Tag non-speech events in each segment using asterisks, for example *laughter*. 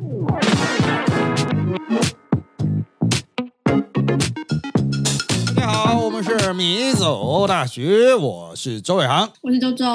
大家米走大学，我是周伟航我是周周，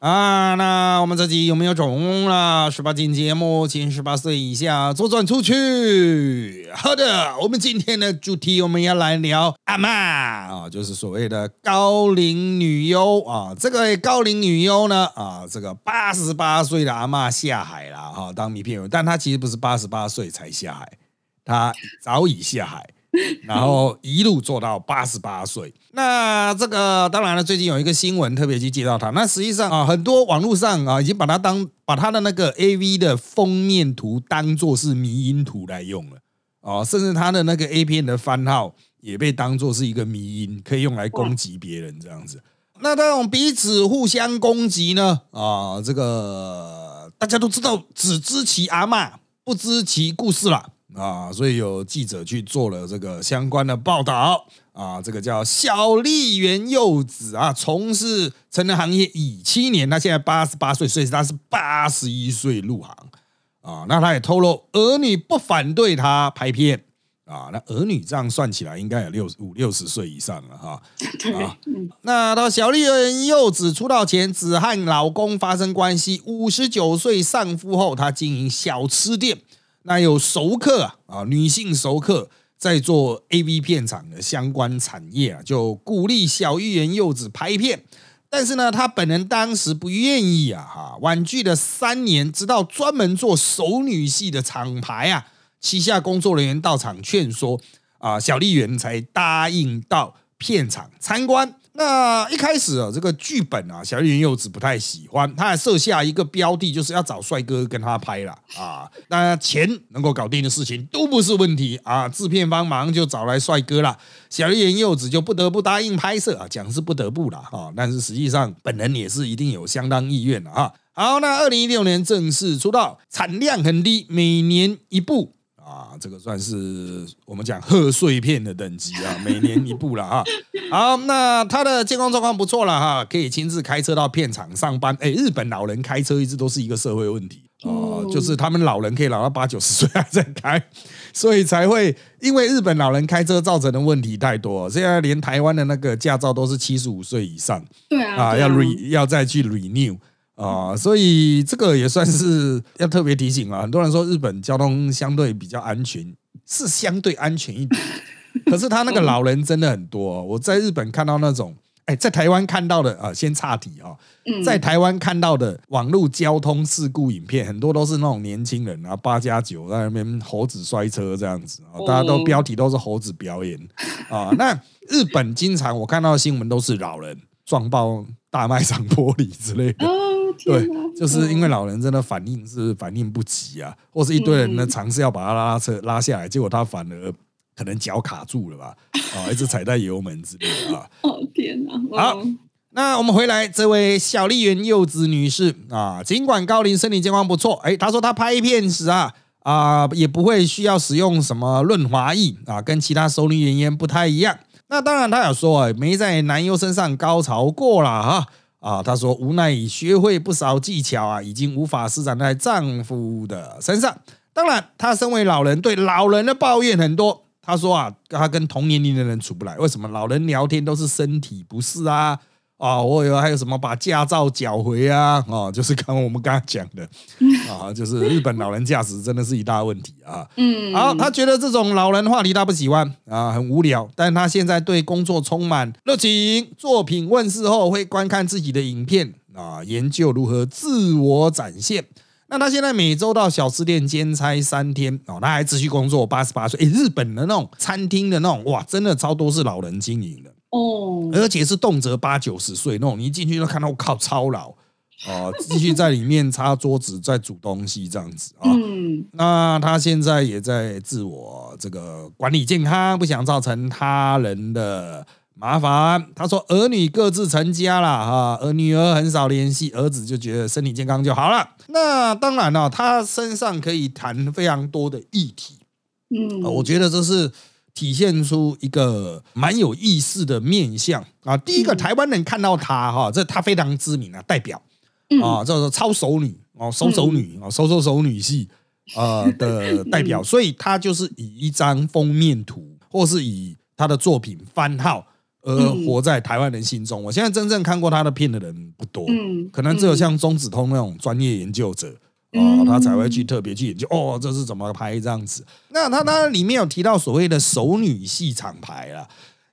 啊。那我们这集有没有中了十八禁节目，请十八岁以下左转出去。好的，我们今天的主题我们要来聊阿嬷啊，就是所谓的高龄女优啊。这个高龄女优呢啊，这个八十八岁的阿嬷下海了哈、当名片人，但她其实不是八十八岁才下海，她早已下海。*laughs* 然后一路做到八十八岁。那这个当然了，最近有一个新闻特别去介绍他。那实际上啊，很多网络上啊已经把他当把他的那个 A V 的封面图当做是迷因图来用了哦，甚至他的那个 A 片的番号也被当做是一个迷因，可以用来攻击别人这样子。那这种彼此互相攻击呢？啊，这个大家都知道，只知其阿嬷，不知其故事啦。啊，所以有记者去做了这个相关的报道啊，这个叫小笠原柚子啊，从事成人行业已七年，他现在八十八岁，所以他是八十一岁入行啊。那他也透露，儿女不反对他拍片啊，那儿女这样算起来应该有六五六十岁以上了哈。*laughs* 对，啊嗯，那到小丽人柚子出道前，只和老公发生关系。五十九岁丧夫后，她经营小吃店，那有熟客啊啊，女性熟客在做 A V 片场的相关产业啊，就鼓励小玉园柚子拍片。但是呢，她本人当时不愿意啊，哈，婉拒了三年，直到专门做熟女系的厂牌啊，旗下工作人员到场劝说啊，小丽媛才答应到片场参观。那一开始啊，这个剧本啊，小丽园柚子不太喜欢，他还设下一个标的，就是要找帅哥跟他拍了啊。那钱能够搞定的事情都不是问题啊，制片方马上就找来帅哥了，小丽园柚子就不得不答应拍摄啊，讲是不得不了啊，但是实际上本人也是一定有相当意愿的啊。好，那二零一六年正式出道，产量很低，每年一部啊，这个算是我们讲贺岁片的等级啊，每年一部了哈。好，那他的健康状况不错了哈，可以亲自开车到片场上班。哎，日本老人开车一直都是一个社会问题哦、哦就是他们老人可以老到八九十岁还在开，*laughs* 所以才会因为日本老人开车造成的问题太多，现在连台湾的那个驾照都是七十五岁以上。对啊，啊，要 re 要再去 renew 啊，所以这个也算是要特别提醒啊。很多人说日本交通相对比较安全，是相对安全一点，*laughs* 可是他那个老人真的很多哦、我在日本看到那种，哎，在台湾看到的啊，先岔题啊、嗯在台湾看到的网络交通事故影片，很多都是那种年轻人啊，八加九在那边猴子摔车这样子啊，大家都哦标题都是猴子表演啊。*laughs* 那日本经常我看到的新闻都是老人撞爆大卖场玻璃之类的。哦，对，就是因为哦老人真的反应是反应不及啊，或是一堆人呢嗯尝试要把他拉车拉下来，结果他反而可能脚卡住了吧，啊，*laughs* 一直踩在油门之类的啊。哦天哪，好哦那我们回来，这位小丽园柚子女士啊，尽管高龄身体健康不错，哎，她说她拍片时啊啊也不会需要使用什么润滑液啊，跟其他熟女演员不太一样。那当然，她有说啊，没在男优身上高潮过了哈啊，啊她说无奈已学会不少技巧啊，已经无法施展在丈夫的身上。当然，她身为老人，对老人的抱怨很多。她说啊，她跟同年龄的人处不来，为什么？老人聊天都是身体不适啊。啊，我有还有什么把驾照缴回啊？哦，就是刚刚我们刚刚讲的啊，就是日本老人驾驶真的是一大问题啊。嗯，好，他觉得这种老人话题他不喜欢啊，很无聊。但他现在对工作充满热情，作品问世后会观看自己的影片啊，研究如何自我展现。那他现在每周到小吃店兼差三天哦，他还持续工作，八十八岁。诶，日本的那种餐厅的那种哇，真的超多是老人经营的。哦，而且是动辄八九十岁那种，你一进去就看到我靠超老哦，*laughs* 继续在里面擦桌子、在煮东西这样子啊。嗯，那他现在也在自我这个管理健康，不想造成他人的麻烦。他说儿女各自成家了哈，而女儿很少联系，儿子就觉得身体健康就好了。那当然了、他身上可以谈非常多的议题，嗯，呃我觉得这是体现出一个蛮有意思的面相。啊。第一个，嗯。台湾人看到她哈，这她非常知名啊，代表。嗯。啊，叫做超熟女哦，熟熟女啊，熟熟熟女系呃的 *laughs* 代表，所以她就是以一张封面图，或是以她的作品番号而活在台湾人心中。我现在真正看过他的片的人不多，嗯。可能只有像钟子通那种专业研究者。哦，嗯他才会去特别去研究哦，这是怎么拍这样子。那他他里面有提到所谓的熟女系厂牌啦，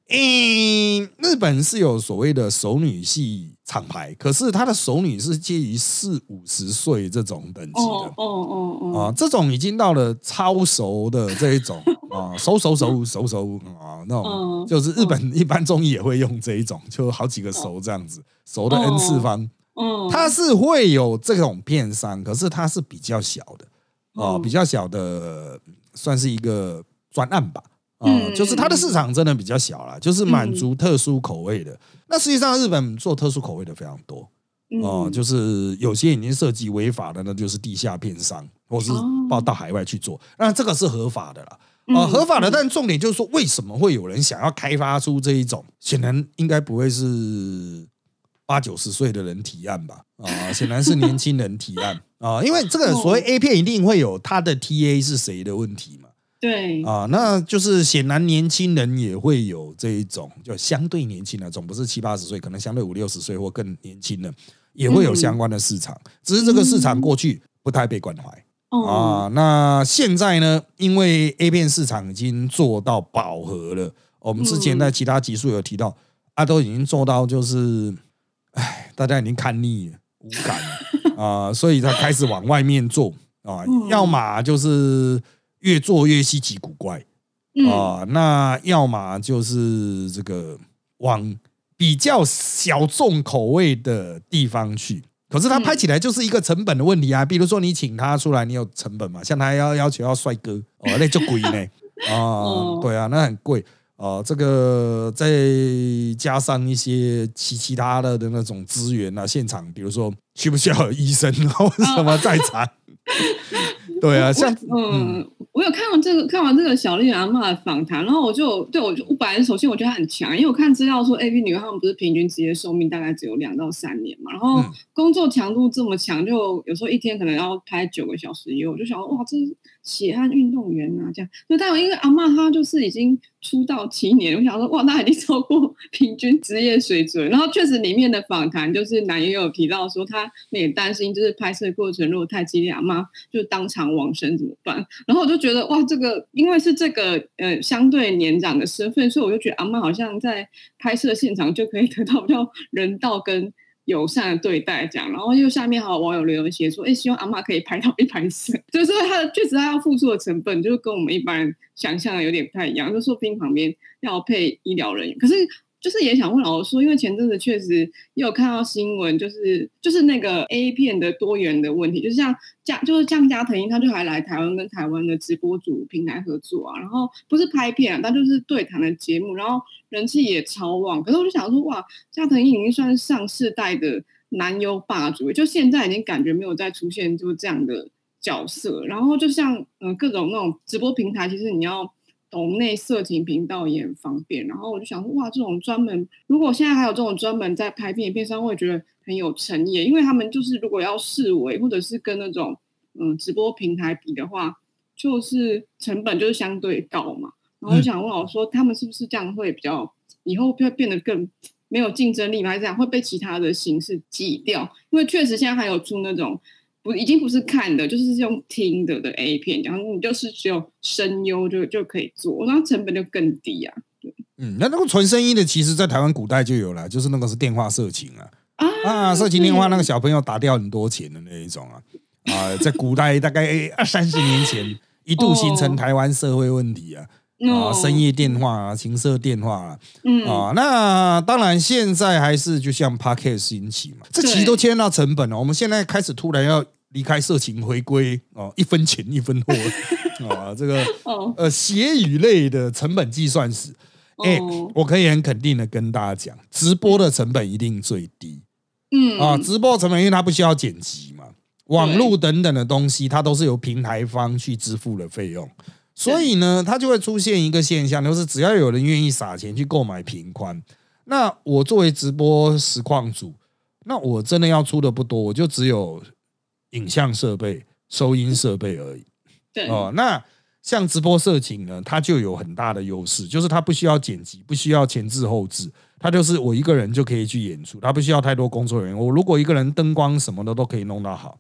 嗯，日本是有所谓的熟女系厂牌，可是他的熟女是介于四五十岁这种等级的。哦哦哦哦，啊，这种已经到了超熟的这一种啊，熟熟熟熟熟啊，那种嗯就是日本一般中医也会用这一种，就好几个熟这样子，熟的 n 次方，嗯，它是会有这种片商，可是它是比较小的哦，嗯比较小的，算是一个专案吧。啊、嗯就是它的市场真的比较小啦，就是满足特殊口味的。那实际上日本做特殊口味的非常多哦、嗯就是有些已经涉及违法的，那就是地下片商，或是哦报到海外去做。那这个是合法的啦，啊、嗯合法的。但重点就是说，为什么会有人想要开发出这一种？显然应该不会是八九十岁的人提案吧？啊、显然是年轻人提案啊、因为这个所谓 A 片一定会有它的 TA 是谁的问题嘛。对，啊，那就是显然年轻人也会有这一种，就相对年轻的，总不是七八十岁，可能相对五六十岁或更年轻的，也会有相关的市场，只是这个市场过去不太被关怀哦，啊。那现在呢，因为 A 片市场已经做到饱和了，我们之前在其他集数有提到，啊，都已经做到就是，唉，大家已经看腻了，无感了啊，所以他开始往外面做啊，嗯要么就是越做越稀奇古怪。嗯啊、那要么就是这个往比较小众口味的地方去。可是他拍起来就是一个成本的问题啊，比如说你请他出来，你有成本嘛？像他要要求要帅哥哦，那就贵呢 *laughs* 啊，哦对啊，那很贵哦。这个再加上一些其其他的的那种资源啊，现场比如说需不需要有医生或者什么在场？*laughs* 对啊，像嗯，我有看完这个看完这个小丽阿妈的访谈，然后我就对我就我本来首先我觉得她很强，因为我看资料说 A B 女优她们不是平均职业寿命大概只有两到三年嘛，然后嗯工作强度这么强，就有时候一天可能要拍九个小时以后，我就想说哇，这是血汗运动员啊，这样。就但因为阿嬷她就是已经出道七年，我想说哇，那已经超过平均职业水准。然后确实里面的访谈就是男也有提到说，他也担心就是拍摄过程如果太激烈，阿嬷就当场往生怎么办？然后我就觉得哇，这个因为是这个呃相对年长的身份，所以我就觉得阿嬷好像在拍摄现场就可以得到比较人道跟友善的对待，这样。然后又下面还有网友留言写说，哎，希望阿妈可以拍到一拍摄，*laughs* 就是他的确实他要付出的成本，就是跟我们一般人想象的有点不太一样，就说病旁边要配医疗人员，可是。就是也想问老师说，因为前阵子确实也有看到新闻，就是就是那个 A 片的多元的问题，就像加就是像加藤鹰，他就还来台湾跟台湾的直播主平台合作啊，然后不是拍片啊，他就是对谈的节目，然后人气也超旺。可是我就想说，哇，加藤鹰已经算是上世代的男优霸主，就现在已经感觉没有再出现就这样的角色。然后就像嗯、各种那种直播平台，其实你要。懂内色情频道也很方便，然后我就想说，哇，这种专门如果现在还有这种专门在拍片的片商，我也觉得很有诚意，因为他们就是如果要视为或者是跟那种嗯直播平台比的话，就是成本就是相对高嘛。然后我想问老师说，他们是不是这样会比较以后会变得更没有竞争力吗？还是这样会被其他的形式挤掉？因为确实现在还有出那种。不，已经不是看的，就是用听的的 A 片，然后你就是只有声优就就可以做，然后成本就更低啊。对嗯，那那个纯声音的，其实在台湾古代就有了，就是那个是电话色情啊。啊啊，色情电话那个小朋友打掉很多钱的那一种啊，啊，在古代大概二三十年前，一度形成台湾社会问题啊，啊，深夜电话啊，情色电话啊，嗯。啊，那当然现在还是就像 Podcast 兴起嘛，这其实都牵到成本了。我们现在开始突然要离开色情，回归哦，一分钱一分货。*laughs* 啊，这个哦。呃协语类的成本计算史。哎、哦我可以很肯定的跟大家讲，直播的成本一定最低。嗯。啊，直播成本因为它不需要剪辑嘛，网络等等的东西，它都是由平台方去支付的费用，所以呢，它就会出现一个现象，就是只要有人愿意撒钱去购买平宽，那我作为直播实况组，那我真的要出的不多，我就只有影像设备、收音设备而已。对，哦，那像直播色情呢，它就有很大的优势，就是它不需要剪辑，不需要前置后置，它就是我一个人就可以去演出，它不需要太多工作人员。我如果一个人灯光什么的都可以弄到好。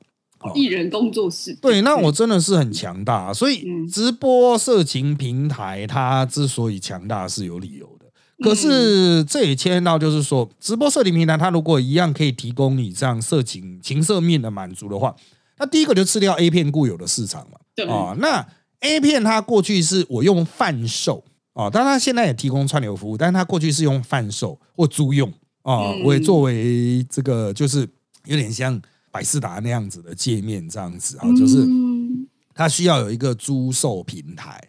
艺人工作室，对，那我真的是很强大，所以嗯。直播色情平台它之所以强大是有理由的。可是这也牵到就是说，直播色情平台它如果一样可以提供你这样色情情色面的满足的话，那第一个就吃掉 A 片固有的市场嘛。对，哦，那 A 片它过去是我用贩售啊，当然它现在也提供串流服务，但是它过去是用贩售或租用啊，嗯。为作为这个就是有点像百事达那样子的界面这样子啊，就是嗯它需要有一个租售平台。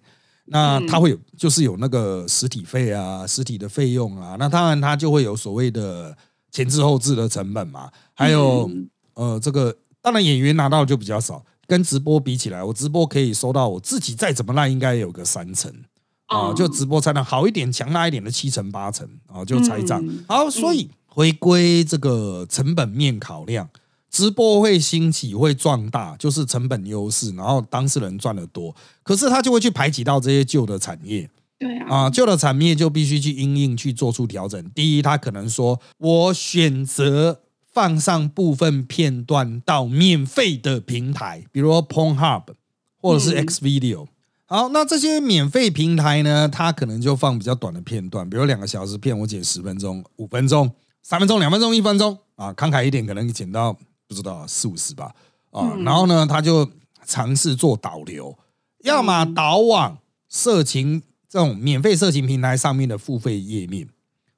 那它会有，就是有那个实体费啊，实体的费用啊，那当然它就会有所谓的前置后置的成本嘛，还有、嗯呃，这个当然演员拿到就比较少，跟直播比起来，我直播可以收到我自己再怎么烂，应该有个三成啊、哦就直播才能好一点、强大一点的七成八成啊、就拆账。嗯好，所以回归这个成本面考量，直播会兴起会壮大，就是成本优势，然后当事人赚得多，可是他就会去排挤到这些旧的产业。对啊，啊，旧的产业就必须去因应去做出调整。第一，他可能说我选择放上部分片段到免费的平台，比如说 Pornhub 或者是嗯 Xvideo。好，那这些免费平台呢，它可能就放比较短的片段，比如两个小时片，我剪十分钟、五分钟、三分钟、两分钟、一分钟啊，慷慨一点，可能剪到不知道四五十吧。啊。嗯。然后呢，他就尝试做导流，要么嗯导往色情这种免费色情平台上面的付费页面。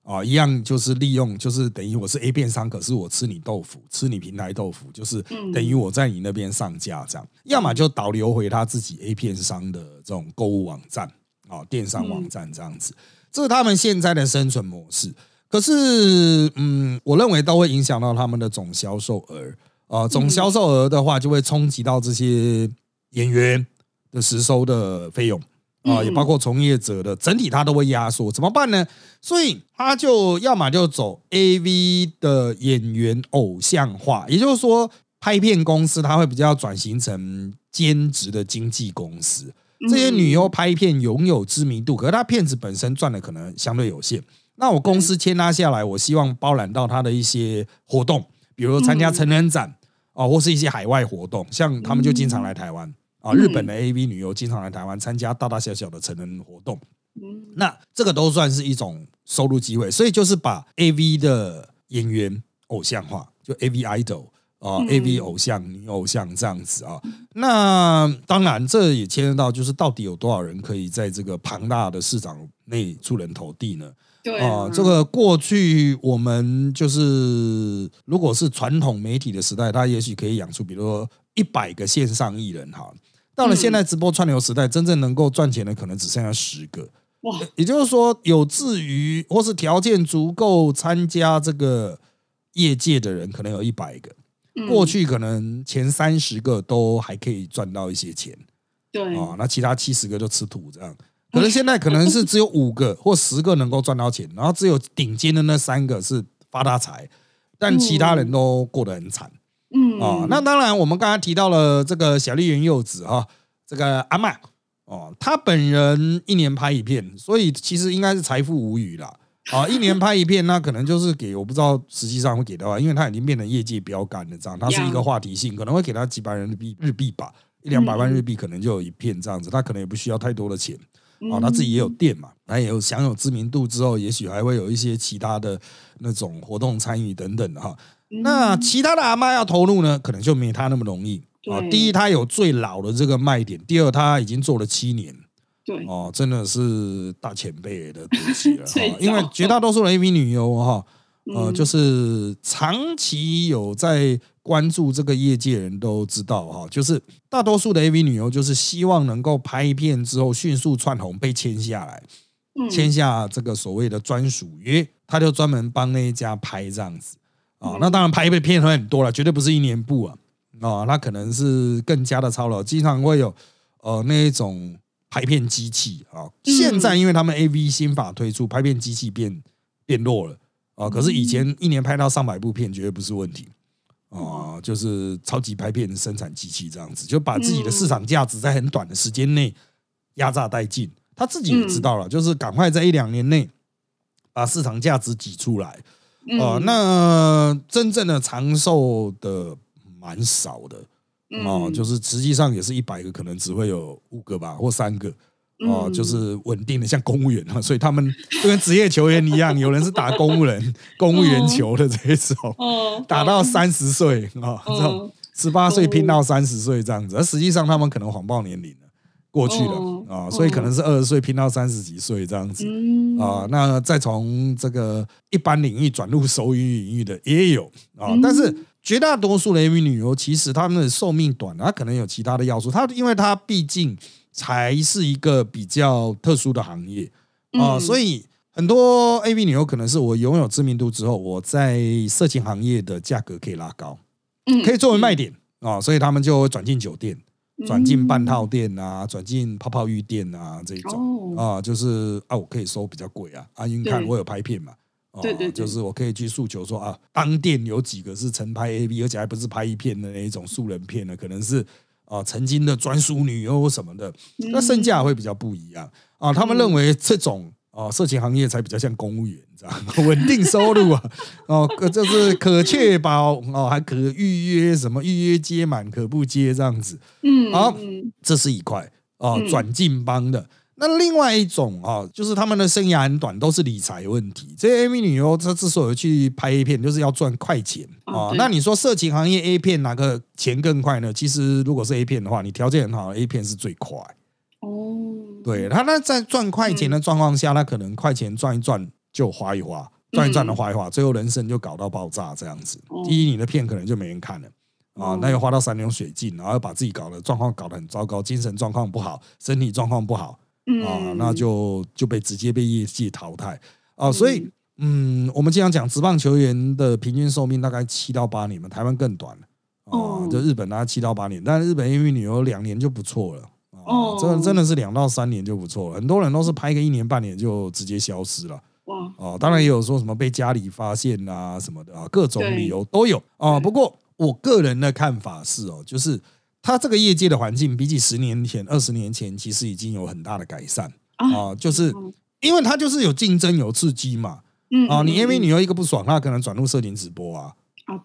啊，一样就是利用，就是等于我是 A 片商，可是我吃你豆腐，吃你平台豆腐，就是嗯。等于我在你那边上架这样，要么就导流回他自己 A 片商的这种购物网站啊，电商网站这样子，这是他们现在的生存模式。可是，嗯，我认为都会影响到他们的总销售额啊、总销售额的话，就会冲击到这些演员的实收的费用啊、嗯也包括从业者的整体，它都会压缩，怎么办呢？所以他就要么就走 A V 的演员偶像化，也就是说，拍片公司它会比较转型成兼职的经纪公司。这些女优拍片拥有知名度，可是她片子本身赚的可能相对有限。那我公司签她下来，我希望包揽到她的一些活动，比如说参加成人展啊、或是一些海外活动，像他们就经常来台湾啊，嗯日本的 AV 女优经常来台湾参加大大小小的成人活动。嗯那这个都算是一种收入机会，所以就是把 A V 的演员偶像化，就 A V idol 啊、嗯 a V 偶像、女偶像这样子啊。那当然，这也牵涉到就是到底有多少人可以在这个庞大的市场内出人头地呢？对啊、啊，这个过去我们就是如果是传统媒体的时代，它也许可以养出，比如说一百个线上艺人哈。到了现在直播串流时代，真正能够赚钱的可能只剩下十个。哇，也就是说，有志于或是条件足够参加这个业界的人，可能有一百个。嗯过去可能前三十个都还可以赚到一些钱对啊，那其他七十个就吃土这样。可是现在可能是只有五个或十个能够赚到钱，然后只有顶尖的那三个是发大财，但其他人都过得很惨。嗯哦，那当然，我们刚才提到了这个小笠原柚子哈、这个阿曼哦，他本人一年拍一片，所以其实应该是财富无余啦。啊，*laughs* 一年拍一片，那可能就是给我不知道实际上会给多少，因为他已经变成业界标杆了，这样，他是一个话题性，可能会给他几百人民币日币吧，一两百万日币可能就有一片这样子，他可能也不需要太多的钱。哦，他自己也有店嘛，他也有享有知名度之后，也许还会有一些其他的那种活动参与等等的哈。嗯那其他的阿妈要投入呢，可能就没他那么容易啊。对第一，他有最老的这个卖点；第二，他已经做了七年对，哦，真的是大前辈的等级了。*laughs* 因为早绝大多数的 AV 女优哈，呃，嗯就是长期有在关注这个业界人都知道哈，就是大多数的 AV 女优就是希望能够拍一片之后迅速窜红，被签下来。嗯签下这个所谓的专属约，他就专门帮那一家拍这样子啊。嗯那当然拍一片会很多了，绝对不是一年部啊。啊，那可能是更加的操劳，经常会有呃那一种拍片机器啊。嗯现在因为他们 A V 新法推出，拍片机器变变弱了啊。可是以前一年拍到上百部片绝对不是问题啊、就是超级拍片生产机器这样子，就把自己的市场价值在很短的时间内压榨殆尽。他自己也知道了，就是赶快在一两年内把市场价值挤出来。嗯哦、那真正的长寿的蛮少的哦，嗯就是实际上也是一百个，可能只会有五个吧，或三个。哦，嗯。就是稳定的，像公务员啊，*laughs* 所以他们就跟职业球员一样，有人是打公务人、*laughs* 公务员球的这一种，哦，*laughs* 打到三十岁啊，这种哦十八岁拼到三十岁这样子，而实际上他们可能谎报年龄了，过去了哦。啊，所以可能是二十岁拼到三十几岁这样子。嗯。啊，那再从这个一般领域转入手语领域的也有啊，嗯。但是绝大多数的 AV 女优其实她们的寿命短，她可能有其他的要素，她因为她毕竟才是一个比较特殊的行业。啊，嗯所以很多 AV 女优可能是我拥有知名度之后，我在色情行业的价格可以拉高，嗯可以作为卖点啊，所以他们就会转进酒店。转嗯进半套店啊，转进泡泡浴店啊，这一种。哦。啊，就是啊，我可以收比较贵啊，啊，因为看我有拍片嘛，哦对对对就是我可以去诉求说啊，当店有几个是曾拍 AV，而且还不是拍一片的那一种素人片呢，可能是啊曾经的专属女优什么的，那身价会比较不一样啊。他们认为这种啊色情行业才比较像公务员，这样 *laughs* 稳定收入啊，哦，可就是可确保哦，还可预约什么预约接满，可不接这样子。嗯好嗯这是一块哦，嗯转进帮的。那另外一种啊，就是他们的生涯很短，都是理财问题。这些 AV 女优，她之所以去拍 A 片，就是要赚快钱啊。哦那你说色情行业 A 片哪个钱更快呢？其实如果是 A 片的话，你条件很好，A 片是最快。哦，对他那在赚快钱的状况下，他可能快钱赚一赚就花一花，赚一赚的花一花，最后人生就搞到爆炸这样子哦。第一，你的片可能就没人看了。啊哦，那又花到山穷水尽，然后又把自己搞得状况搞得很糟糕，精神状况不好，身体状况不好啊，嗯那就就被直接被业界淘汰啊。所以，嗯，我们经常讲职棒球员的平均寿命大概七到八年嘛，台湾更短啊哦，就日本大概七到八年，但日本因为你有两年就不错了。啊，哦真的真的是两到三年就不错了，很多人都是拍个一年半年就直接消失了。哇，哦，当然也有说什么被家里发现啊什么的啊，各种理由都有啊。不过我个人的看法是哦，就是他这个业界的环境比起十年前、二十年前，其实已经有很大的改善啊啊，就是嗯因为它就是有竞争、有刺激嘛嗯啊。你因为嗯你有一个不爽，他可能转入色情直播啊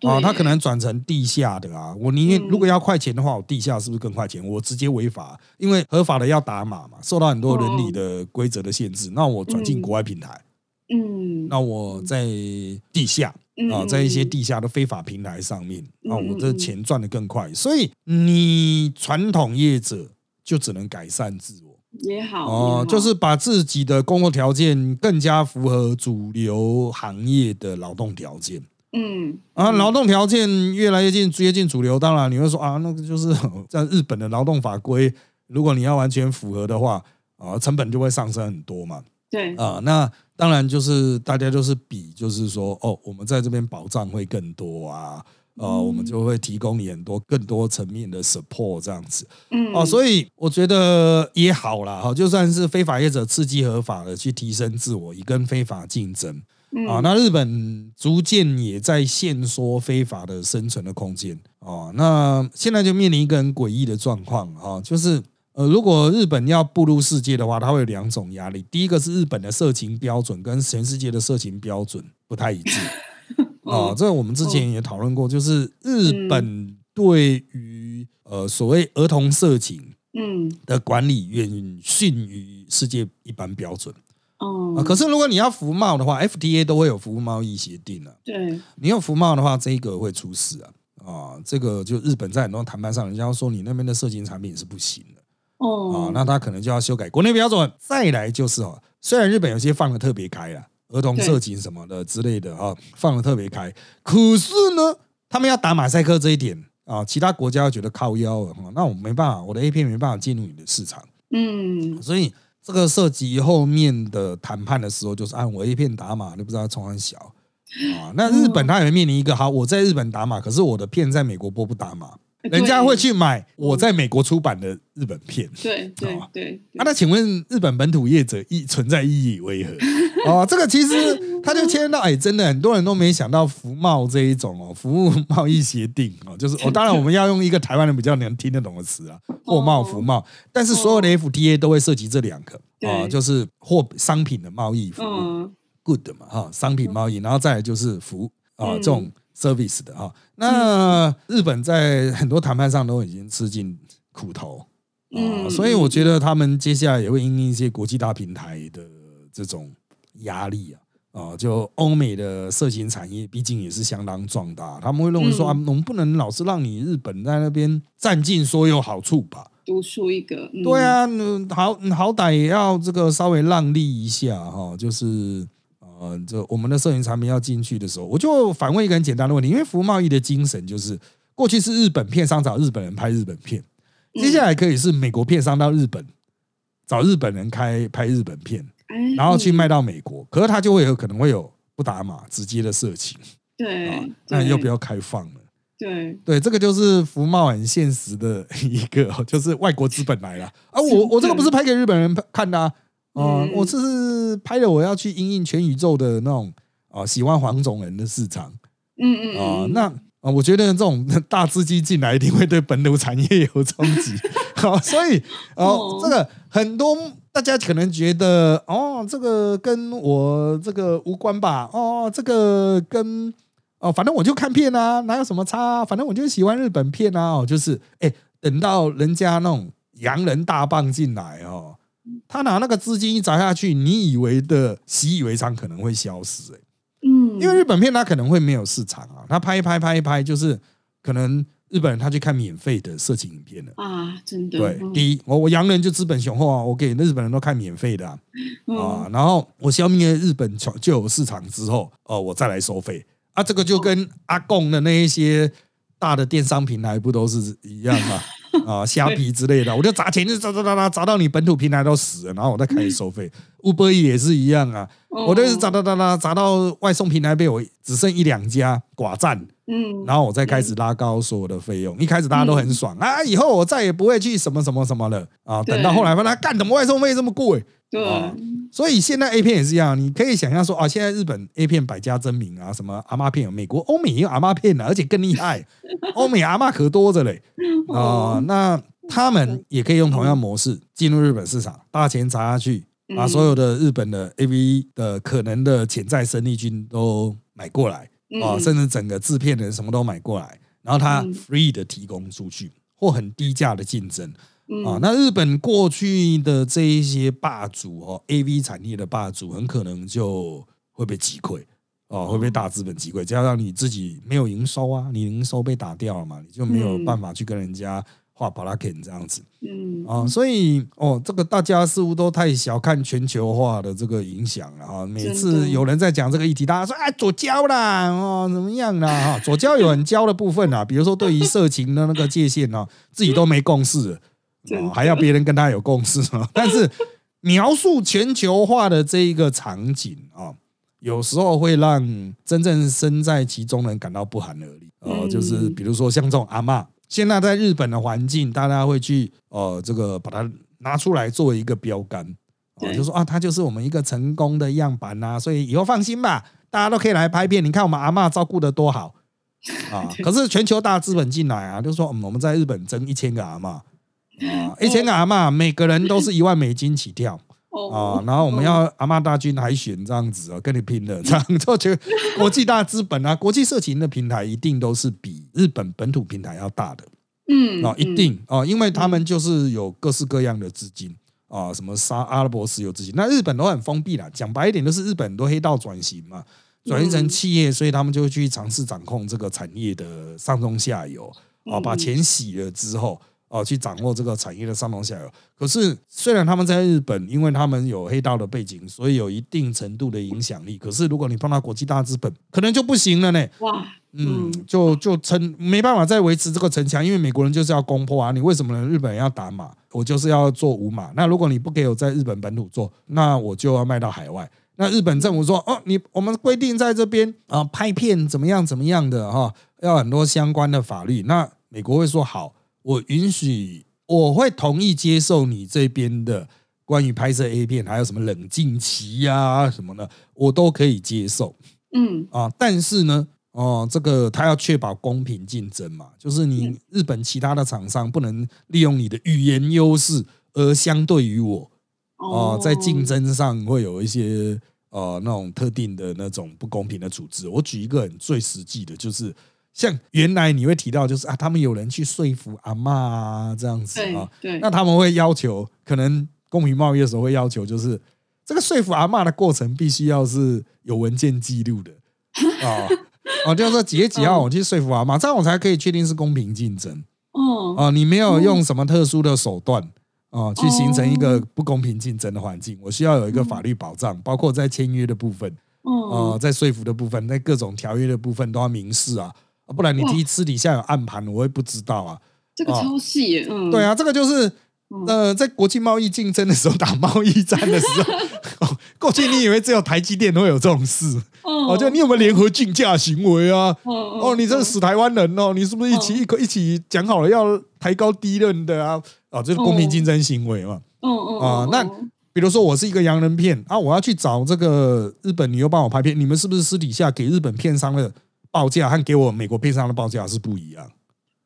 啊，他可能转成地下的啊。我宁愿嗯如果要快钱的话，我地下是不是更快钱？我直接违法，因为合法的要打码嘛，受到很多伦理的规则的限制。那我转进嗯国外平台。嗯，那我在地下啊，嗯在一些地下的非法平台上面啊，嗯我这钱赚得更快，所以你传统业者就只能改善自我。也好哦就是把自己的工作条件更加符合主流行业的劳动条件。嗯啊，劳动条件越来越近接近主流，当然你会说啊，那个就是在日本的劳动法规，如果你要完全符合的话啊，成本就会上升很多嘛。对。啊，那当然就是大家就是比，就是说哦，我们在这边保障会更多啊，呃，嗯。我们就会提供你很多更多层面的 support 这样子。嗯。哦，所以我觉得也好啦，哈，就算是非法业者刺激合法的去提升自我，以跟非法竞争。以啊，那日本逐渐也在限缩非法的生存的空间。啊，那现在就面临一个很诡异的状况啊，就是。呃，如果日本要步入世界的话，它会有两种压力。第一个是日本的色情标准跟全世界的色情标准不太一致啊、*laughs* 哦这个我们之前也讨论过，就是日本对于呃所谓儿童色情嗯的管理远逊于世界一般标准哦啊。可是如果你要服贸的话，FTA 都会有服务贸易协定啊。对你有服贸的话，这个会出事啊啊！这个就日本在很多谈判上，人家说你那边的色情产品是不行的。哦。啊，那他可能就要修改国内标准。再来就是哦，虽然日本有些放的特别开啊，儿童色情什么的之类的啊，放的特别开，可是呢，他们要打马赛克这一点啊，其他国家觉得靠腰了哈，那我没办法，我的 A 片没办法进入你的市场，嗯。所以这个涉及后面的谈判的时候，就是按我 A 片打码，你不知道从很小。啊。那日本它也会面临一个，好，我在日本打码，可是我的片在美国播不打码，*laughs* 人家会去买我在美国出版的日本片。对对哦。对啊，那请问日本本土业者意存在意义为何？*laughs* 哦，这个其实他就牵到，哎，真的很多人都没想到服贸这一种哦，服务贸易协定哦，就是哦，当然我们要用一个台湾人比较能听得懂的词啊，*laughs* 货贸、服贸，但是所有的 FTA 都会涉及这两个啊，就是货商品的贸易服务，good 嘛哈，商品贸易，然后再来就是服务啊，这种 service 的哈。那日本在很多谈判上都已经吃尽苦头啊，所以我觉得他们接下来也会因一些国际大平台的这种。压力啊，啊，就欧美的色情产业毕竟也是相当壮大，他们会认为说啊，我们不能老是让你日本在那边占尽所有好处吧？独树一格。对啊，好好歹也要这个稍微让利一下哈，就是呃，这我们的摄影产品要进去的时候，我就反问一个很简单的问题，因为服务贸易的精神就是过去是日本片商找日本人拍日本片，接下来可以是美国片商到日本找日本人开拍日本片。然后去卖到美国，可是他就会有可能会有不打码直接的色情，对，那又不要开放了，对。对，这个就是福茂很现实的一个，就是外国资本来了啊，我我这个不是拍给日本人看的啊，我这是拍了我要去应应全宇宙的那种啊喜欢黄种人的市场，嗯嗯啊那啊我觉得这种 *laughs* 大资金进来一定会对本土产业有冲击，好，*laughs* 所以哦这个很多。大家可能觉得哦，这个跟我这个无关吧？哦，这个跟哦，反正我就看片啊，哪有什么差？反正我就喜欢日本片啊。哦，就是哎，等到人家那种洋人大棒进来哦，他拿那个资金一砸下去，你以为的习以为常可能会消失。哎，嗯，因为日本片它可能会没有市场啊，他拍一拍拍一拍，就是可能。日本人他去看免费的色情影片了啊，真的。对，第一，我我洋人就资本雄厚啊，我给日本人都看免费的啊，然后我消灭日本就有市场之后，哦，我再来收费啊，这个就跟阿贡的那一些大的电商平台不都是一样吗？啊，虾皮之类的，我就砸钱就砸砸砸砸砸到你本土平台都死了，然后我再开始收费。乌波也是一样啊，我都是砸砸砸砸砸到外送平台被我只剩一两家寡占。嗯，然后我再开始拉高所有的费用。一开始大家都很爽啊，以后我再也不会去什么什么什么了啊。等到后来，发现干什么外送费这么贵？对，所以现在 A 片也是一样，你可以想象说啊，现在日本 A 片百家争鸣啊，什么阿妈片，美国、欧美也有阿妈片啊，而且更厉害，*laughs* 欧美阿妈可多着嘞啊。那他们也可以用同样模式进入日本市场，大钱砸下去，把所有的日本的 AV 的可能的潜在生力军都买过来。啊，甚至整个制片人什么都买过来，然后他 free 的提供出去，或很低价的竞争啊。那日本过去的这一些霸主哦，A V 产业的霸主，很可能就会被击溃哦，会被大资本击溃。加上你自己没有营收啊，你营收被打掉了嘛，你就没有办法去跟人家。画巴拉肯这样子，嗯啊，所以哦，这个大家似乎都太小看全球化的这个影响了啊。每次有人在讲这个议题，大家说哎，左交啦，哦，怎么样啦？哈，左交有很交的部分啊，*laughs* 比如说对于色情的那个界限呢，自己都没共识，哦，还要别人跟他有共识啊。*laughs* 但是描述全球化的这一个场景啊，有时候会让真正身在其中的人感到不寒而栗。哦，就是比如说像这种阿妈。现在在日本的环境，大家会去呃，这个把它拿出来作为一个标杆啊，就说啊，它就是我们一个成功的样板呐，所以以后放心吧，大家都可以来拍片。你看我们阿妈照顾的多好啊！*laughs* 可是全球大资本进来啊，就说嗯，我们在日本争一千个阿妈啊，一千个阿妈，每个人都是一万美金起跳。啊，然后我们要阿妈大军海选这样子哦，跟你拼了 *laughs* 这样，就觉得国际大资本啊，国际色情的平台一定都是比日本本土平台要大的，嗯，哦，一定哦，因为他们就是有各式各样的资金啊，什么沙阿拉伯石油资金，那日本都很封闭了，讲白一点，就是日本都黑道转型嘛，转型成企业，所以他们就会去尝试掌控这个产业的上中下游啊，把钱洗了之后。哦，去掌握这个产业的上中下游。可是，虽然他们在日本，因为他们有黑道的背景，所以有一定程度的影响力。可是，如果你碰到国际大资本，可能就不行了呢。哇，嗯，就就撑没办法再维持这个城墙，因为美国人就是要攻破啊。你为什么呢？日本人要打马，我就是要做五码。那如果你不给我在日本本土做，那我就要卖到海外。那日本政府说，哦，你我们规定在这边啊拍片怎么样怎么样的哈，要很多相关的法律。那美国会说好。我允许，我会同意接受你这边的关于拍摄 A 片还有什么冷静期呀、什么的，我都可以接受嗯啊。但是呢，哦，这个他要确保公平竞争嘛，就是你日本其他的厂商不能利用你的语言优势而相对于我哦，在竞争上会有一些呃那种特定的那种不公平的处置。我举一个很最实际的，就是像原来你会提到，就是啊，他们有人去说服阿嬷啊这样子对啊，对，那他们会要求，可能公平贸易的时候会要求，就是这个说服阿嬷的过程必须要是有文件记录的 *laughs* 啊。哦，就是说几月几号嗯我去说服阿嬷，这样我才可以确定是公平竞争。哦。啊。你没有用什么特殊的手段哦，去形成一个不公平竞争的环境，我需要有一个法律保障，包括在签约的部分哦。啊，在说服的部分，在各种条约的部分都要明示啊，啊不然你哇提私底下有暗盘，我会不知道啊。这个超细耶，嗯，对啊，这个就是嗯呃，在国际贸易竞争的时候打贸易战的时候，*laughs* 哦过去你以为只有台积电会有这种事，哦哦，就你有没有联合竞价行为啊？哦哦，你这是死台湾人哦，你是不是一起一个一起讲好了要抬高低润的啊？哦，这是公平竞争行为嘛？嗯嗯啊那比如说我是一个洋人片啊，我要去找这个日本，你又帮我拍片，你们是不是私底下给日本片商的报价和给我美国配商的报价是不一样？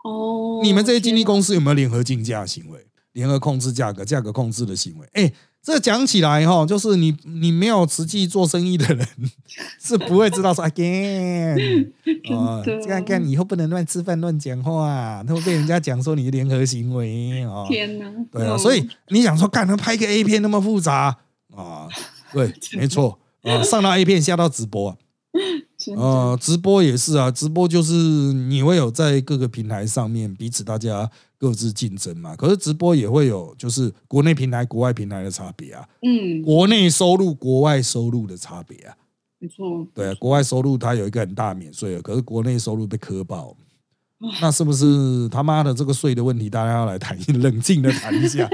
哦，你们这些经纪公司有没有联合竞价行为、联合控制价格、价格控制的行为？哎，这讲起来哈，就是你你没有实际做生意的人 *laughs* 是不会知道说 again 啊，*laughs* 真的看看以后不能乱吃饭、乱讲话，他会被人家讲说你联合行为哦。天哪，对啊，嗯所以你想说，干他拍个 A 片那么复杂啊？对，*laughs* 没错啊，上到 A 片，下到直播啊。呃，直播也是啊，直播就是你会有在各个平台上面彼此大家各自竞争嘛。可是直播也会有就是国内平台、国外平台的差别啊，嗯，国内收入、国外收入的差别啊。没错，对啊，国外收入它有一个很大免税额，可是国内收入被磕爆。那是不是他妈的这个税的问题？大家要来谈，冷静的谈一下。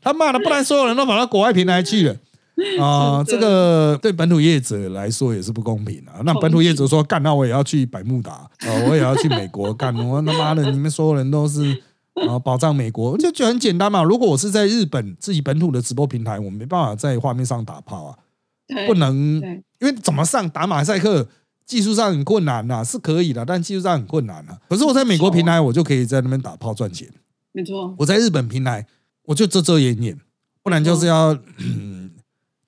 他妈的，不然所有人都跑到国外平台去了。*laughs* 啊、这个对本土业者来说也是不公平啊。那本土业者说干，那我也要去百慕达，啊，我也要去美国干，我他妈的，你们所有人都是啊保障美国，就就很简单嘛。如果我是在日本自己本土的直播平台，我没办法在画面上打炮啊，不能，因为怎么上打马赛克，技术上很困难呐、是可以的，但技术上很困难啊。可是我在美国平台，我就可以在那边打炮赚钱。没错，我在日本平台，我就遮遮掩掩，不然就是要、嗯、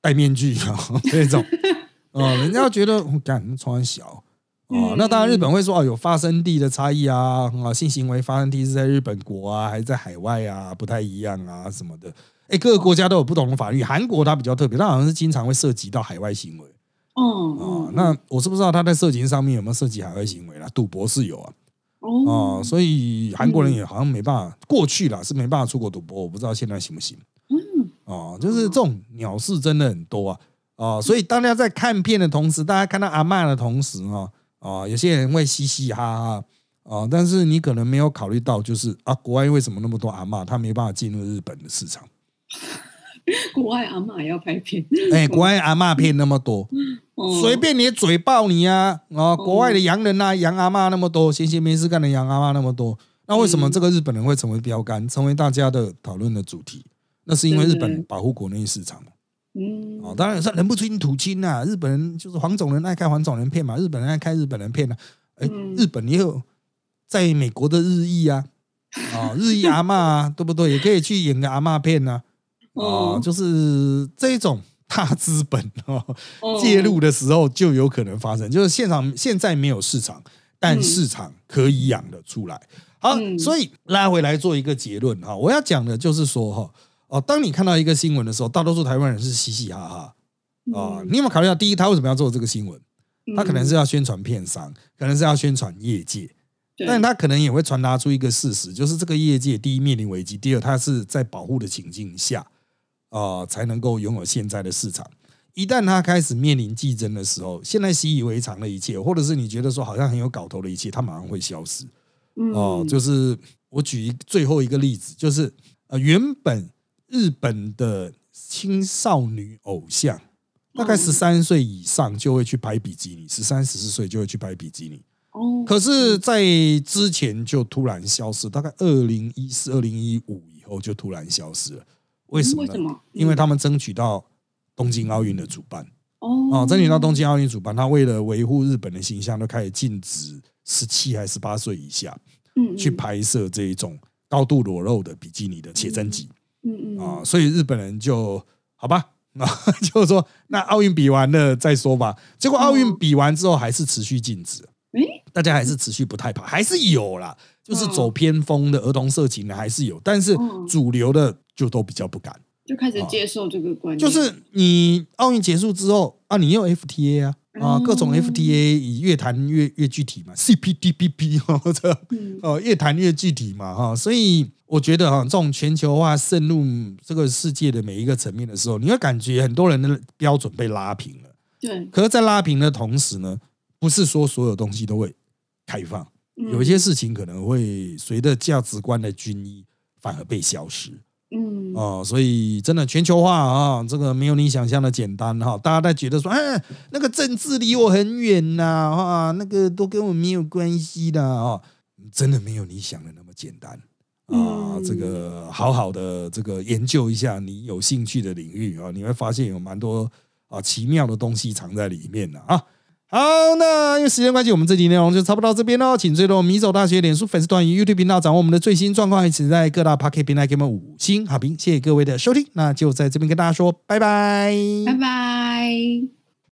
戴面具啊这种。*laughs* 哦，人家觉得我干穿小哦，嗯那当然日本会说哦，有发生地的差异啊，啊，性行为发生地是在日本国啊，还是在海外啊，不太一样啊什么的。哎，各个国家都有不同的法律，韩国它比较特别，它好像是经常会涉及到海外行为嗯啊嗯。，那我是不知道它在色情上面有没有涉及海外行为啦？赌博是有啊，哦哦，所以韩国人也好像没办法，过去啦是没办法出国赌博，我不知道现在行不行。嗯哦，就是这种鸟事真的很多啊，哦，所以大家在看片的同时，大家看到阿嬷的同时哦，哦，有些人会嘻嘻哈哈。哦，但是你可能没有考虑到，就是啊，国外为什么那么多阿嬷，他没办法进入日本的市场？*laughs* 国外阿嬷也要拍片，哎，国外阿嬷片那么多，*laughs* 哦随便你嘴爆你啊！啊，国外的洋人啊，洋阿嬷那么多，闲闲没事干的洋阿嬷那么多，那为什么这个日本人会成为标杆，成为大家的讨论的主题？那是因为日本保护国内市场嘛。嗯，哦，当然是人不亲土亲呐、日本人就是黄种人爱看黄种人片嘛，日本人爱看日本人片啊。哎、嗯日本也有在美国的日裔啊，啊、日裔阿嬷啊，对不对？也可以去演个阿嬷片啊。啊、哦就是这种大资本介入的时候就有可能发生，就是现场现在没有市场，但嗯市场可以养得出来。好，嗯所以拉回来做一个结论哈，我要讲的就是说哈，哦，当你看到一个新闻的时候，大多数台湾人是嘻嘻哈哈啊、嗯你有没有考虑到，第一，他为什么要做这个新闻？他可能是嗯要宣传片商，可能是要宣传业界，但他可能也会传达出一个事实，就是这个业界第一面临危机，第二，它是在保护的情境下，啊，才能够拥有现在的市场。一旦它开始面临竞争的时候，现在习以为常的一切，或者是你觉得说好像很有搞头的一切，它马上会消失。哦，嗯就是我举一最后一个例子，就是呃，原本日本的青少女偶像，大概嗯十三岁以上就会去拍比基尼，十三十四岁就会去拍比基尼。哦，可是，在之前就突然消失，大概二零一四、二零一五以后就突然消失了。为什么呢？为什么？因为他们争取到东京奥运的主办哦啊，争取到东京奥运主办，他为了维护日本的形象，都开始禁止十七还十八岁以下嗯去，拍摄这一种高度裸露的比基尼的写真集嗯嗯嗯啊，所以日本人就好吧。*laughs* 啊，就是说，那奥运比完了再说吧。结果奥运比完之后，还是持续禁止，诶？大家还是持续不太跑，还是有啦，就是嗯走偏锋的儿童色情的还是有，但是嗯主流的就都比较不敢。就开始接受这个观念，就是你奥运结束之后啊，你有 FTA 啊啊，哦。各种 FTA 以越谈越越具体嘛，CPTPP 哦，这嗯。哦越谈越具体嘛哈，所以我觉得哈，这种全球化渗入这个世界的每一个层面的时候，你会感觉很多人的标准被拉平了。对，可是，在拉平的同时呢，不是说所有东西都会开放，嗯有一些事情可能会随着价值观的均一反而被消失。嗯哦，所以真的全球化啊，这个没有你想象的简单哈。大家在觉得说，哎，那个政治离我很远呐，啊，那个都跟我没有关系的啊，真的没有你想的那么简单啊。嗯这个好好的这个研究一下你有兴趣的领域啊，你会发现有蛮多啊奇妙的东西藏在里面的啊。好，那因为时间关系，我们这集内容就差不多到这边喽。请追踪米走大学脸书粉丝团与 YouTube 频道，掌握我们的最新状况，一起在各大 p o c k e t 平台给我们五星好评。谢谢各位的收听，那就在这边跟大家说拜拜，拜拜。